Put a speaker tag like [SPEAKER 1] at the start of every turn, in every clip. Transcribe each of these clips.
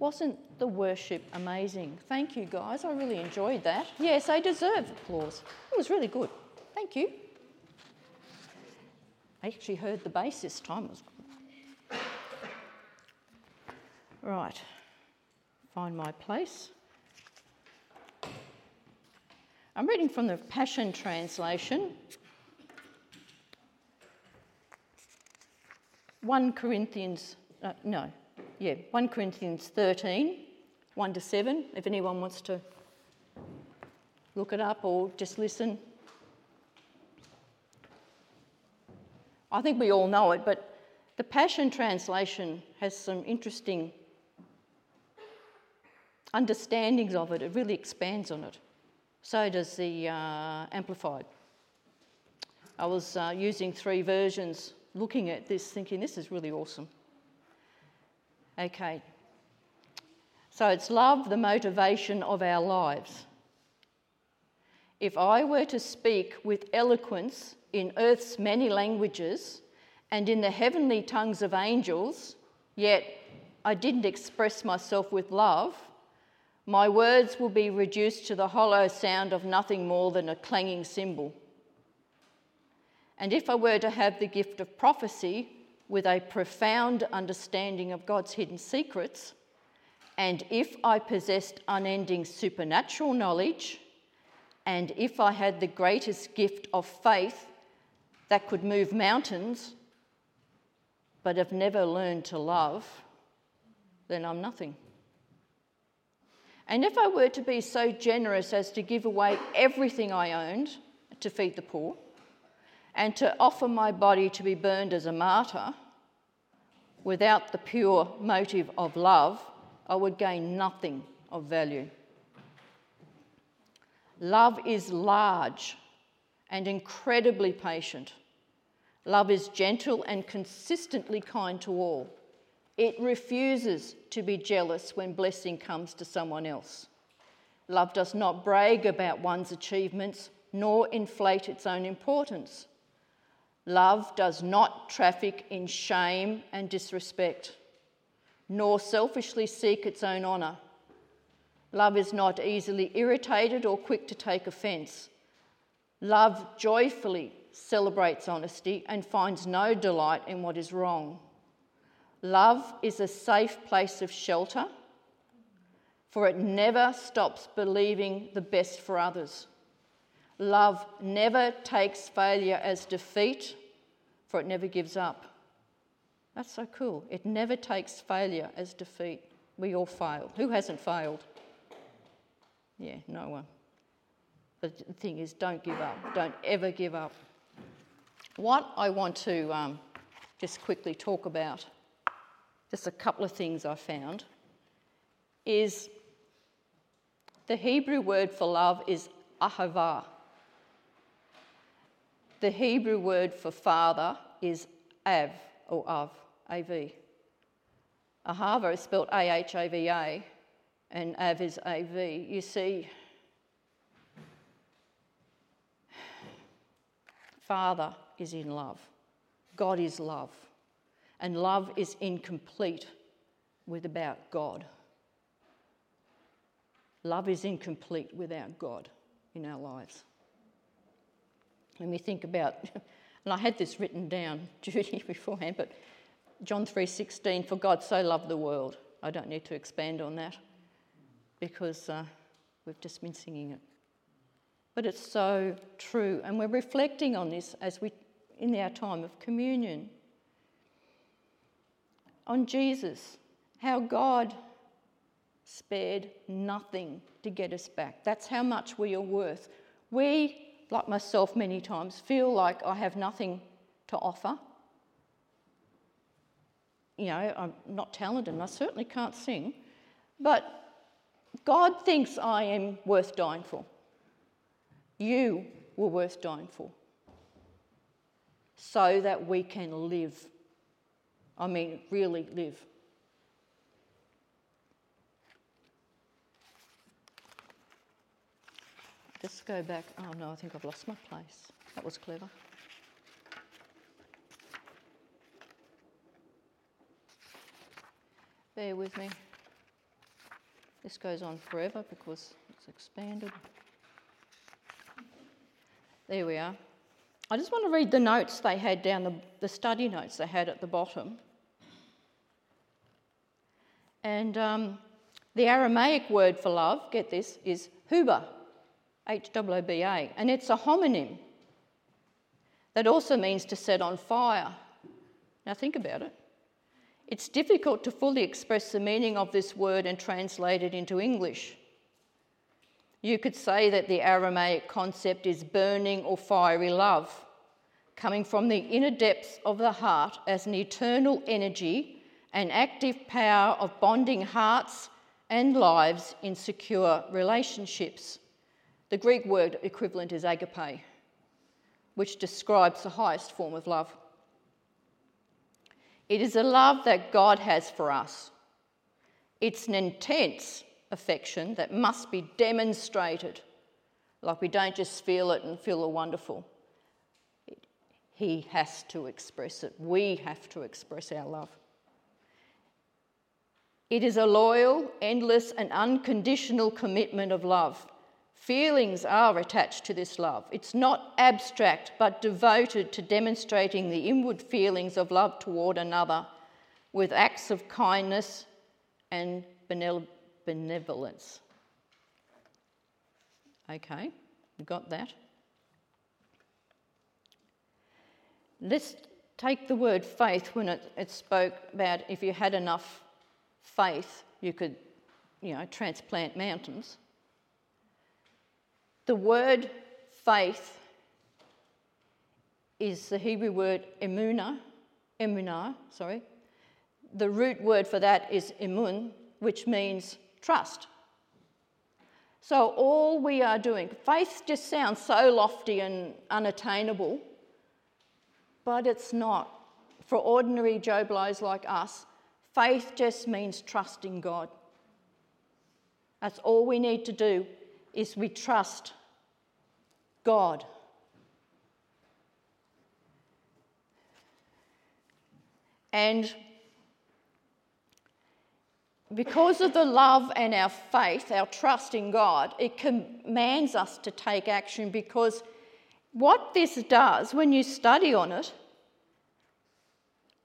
[SPEAKER 1] Wasn't the worship amazing? Thank you, guys. I really enjoyed that. Yes, they deserve applause. It was really good. Thank you. I actually heard the bass this time. It was good. Right, find my place. I'm reading from the Passion Translation. 1 Corinthians, uh, no, yeah, 1 Corinthians 13, 1 to 7, if anyone wants to look it up or just listen. I think we all know it, but the Passion Translation has some interesting understandings of it. It really expands on it. So does the uh, Amplified. I was uh, using three versions looking at this, thinking this is really awesome. Okay. So it's love, the motivation of our lives. If I were to speak with eloquence in earth's many languages and in the heavenly tongues of angels, yet I didn't express myself with love, my words will be reduced to the hollow sound of nothing more than a clanging cymbal. And if I were to have the gift of prophecy with a profound understanding of God's hidden secrets, and if I possessed unending supernatural knowledge, and if I had the greatest gift of faith that could move mountains, but have never learned to love, then I'm nothing. And if I were to be so generous as to give away everything I owned to feed the poor, and to offer my body to be burned as a martyr without the pure motive of love, I would gain nothing of value. Love is large and incredibly patient. Love is gentle and consistently kind to all. It refuses to be jealous when blessing comes to someone else. Love does not brag about one's achievements nor inflate its own importance. Love does not traffic in shame and disrespect, nor selfishly seek its own honour. Love is not easily irritated or quick to take offence. Love joyfully celebrates honesty and finds no delight in what is wrong. Love is a safe place of shelter, for it never stops believing the best for others. Love never takes failure as defeat, for it never gives up. That's so cool. It never takes failure as defeat. We all fail. Who hasn't failed? Yeah, no one. But the thing is, don't give up. Don't ever give up. What I want to um, just quickly talk about, just a couple of things I found, is the Hebrew word for love is ahava. The Hebrew word for father is av or av, av. Ahava is spelled A H A V A and av is A V. You see, Father is in love, God is love, and love is incomplete without God. Love is incomplete without God in our lives when we think about, and I had this written down, Judy, beforehand, but John 3:16, for God so loved the world. I don't need to expand on that because uh, we've just been singing it. But it's so true, and we're reflecting on this as we, in our time of communion, on Jesus, how God spared nothing to get us back. That's how much we are worth. We like myself many times, feel like I have nothing to offer. You know, I'm not talented and I certainly can't sing, but God thinks I am worth dying for. You were worth dying for. So that we can live. I mean, really live. Just go back. Oh no, I think I've lost my place. That was clever. Bear with me. This goes on forever because it's expanded. There we are. I just want to read the notes they had down, the, the study notes they had at the bottom. And um, the Aramaic word for love, get this, is hooba, H O O B A, and it's a homonym that also means to set on fire. Now think about it. It's difficult to fully express the meaning of this word and translate it into English. You could say that the Aramaic concept is burning or fiery love, coming from the inner depths of the heart as an eternal energy and active power of bonding hearts and lives in secure relationships. The Greek word equivalent is agape, which describes the highest form of love. It is a love that God has for us. It's an intense affection that must be demonstrated. Like we don't just feel it and feel wonderful. He has to express it. We have to express our love. It is a loyal, endless, and unconditional commitment of love. Feelings are attached to this love. It's not abstract, but devoted to demonstrating the inward feelings of love toward another with acts of kindness and benevolence. Okay, we got that. Let's take the word faith when it, it spoke about if you had enough faith, you could, you know, transplant mountains. The word faith is the Hebrew word emuna, emunah, sorry. The root word for that is emun, which means trust. So all we are doing, faith just sounds so lofty and unattainable, but it's not. For ordinary Joe Blows like us, faith just means trusting God. That's all we need to do is we trust God. And because of the love and our faith, our trust in God, it commands us to take action because what this does, when you study on it,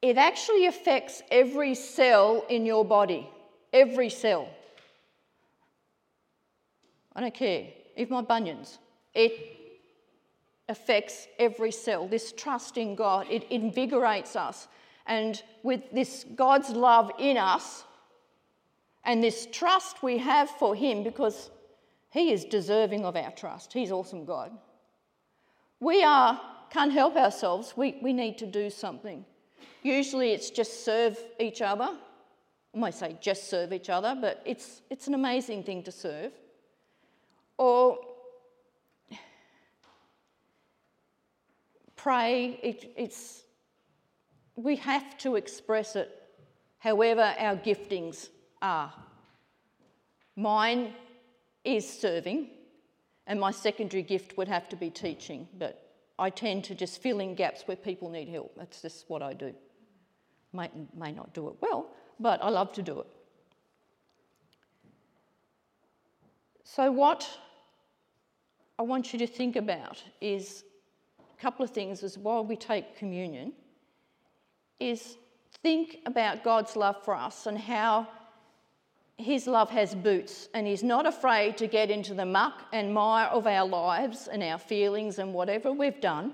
[SPEAKER 1] it actually affects every cell in your body. Every cell. I don't care. Even my bunions. It affects every cell. This trust in God, it invigorates us. And with this God's love in us and this trust we have for Him, because He is deserving of our trust, He's awesome God. We are, can't help ourselves, we, we need to do something. Usually it's just serve each other. I might say just serve each other, but it's, it's an amazing thing to serve. Or pray, it, it's, we have to express it however our giftings are. Mine is serving, and my secondary gift would have to be teaching, but I tend to just fill in gaps where people need help. That's just what I do. May, may not do it well, but I love to do it. So, what I want you to think about is couple of things is while we take communion is think about God's love for us and how his love has boots and he's not afraid to get into the muck and mire of our lives and our feelings and whatever we've done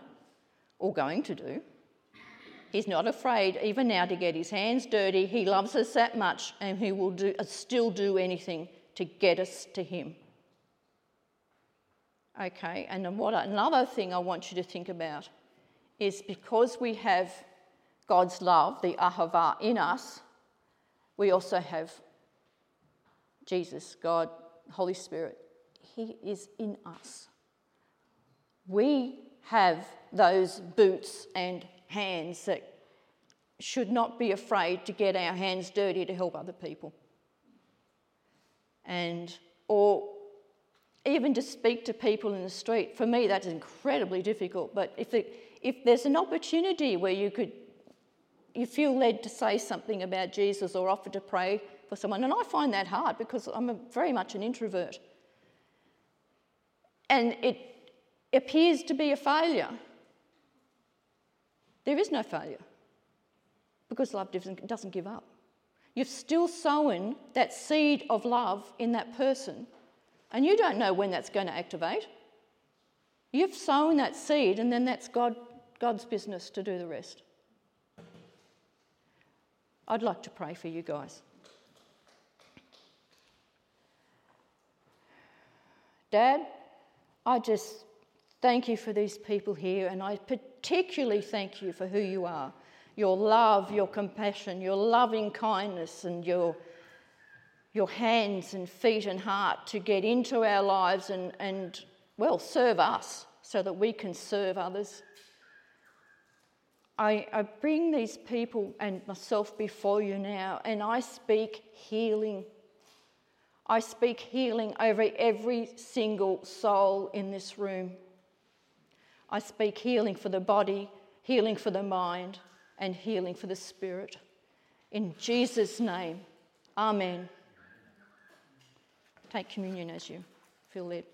[SPEAKER 1] or going to do. He's not afraid even now to get his hands dirty. He loves us that much and he will do, still do anything to get us to him. Okay, and what another thing I want you to think about is because we have God's love, the ahava, in us, we also have Jesus, God, Holy Spirit. He is in us. We have those boots and hands that should not be afraid to get our hands dirty to help other people. And, or even to speak to people in the street, for me, that's incredibly difficult. But if, if there's an opportunity where you could, you feel led to say something about Jesus or offer to pray for someone. And I find that hard because I'm a, very much an introvert. And it appears to be a failure. There is no failure because love doesn't give up. You've still sown that seed of love in that person, and you don't know when that's going to activate. You've sown that seed, and then that's God, God's business to do the rest. I'd like to pray for you guys. Dad, I just thank you for these people here, and I particularly thank you for who you are your love, your compassion, your loving kindness, and your, your hands and feet and heart to get into our lives and, and, well, serve us so that we can serve others. I, I bring these people and myself before you now, and I speak healing. I speak healing over every single soul in this room. I speak healing for the body, healing for the mind, and healing for the spirit. In Jesus' name, Amen. Take communion as you feel led.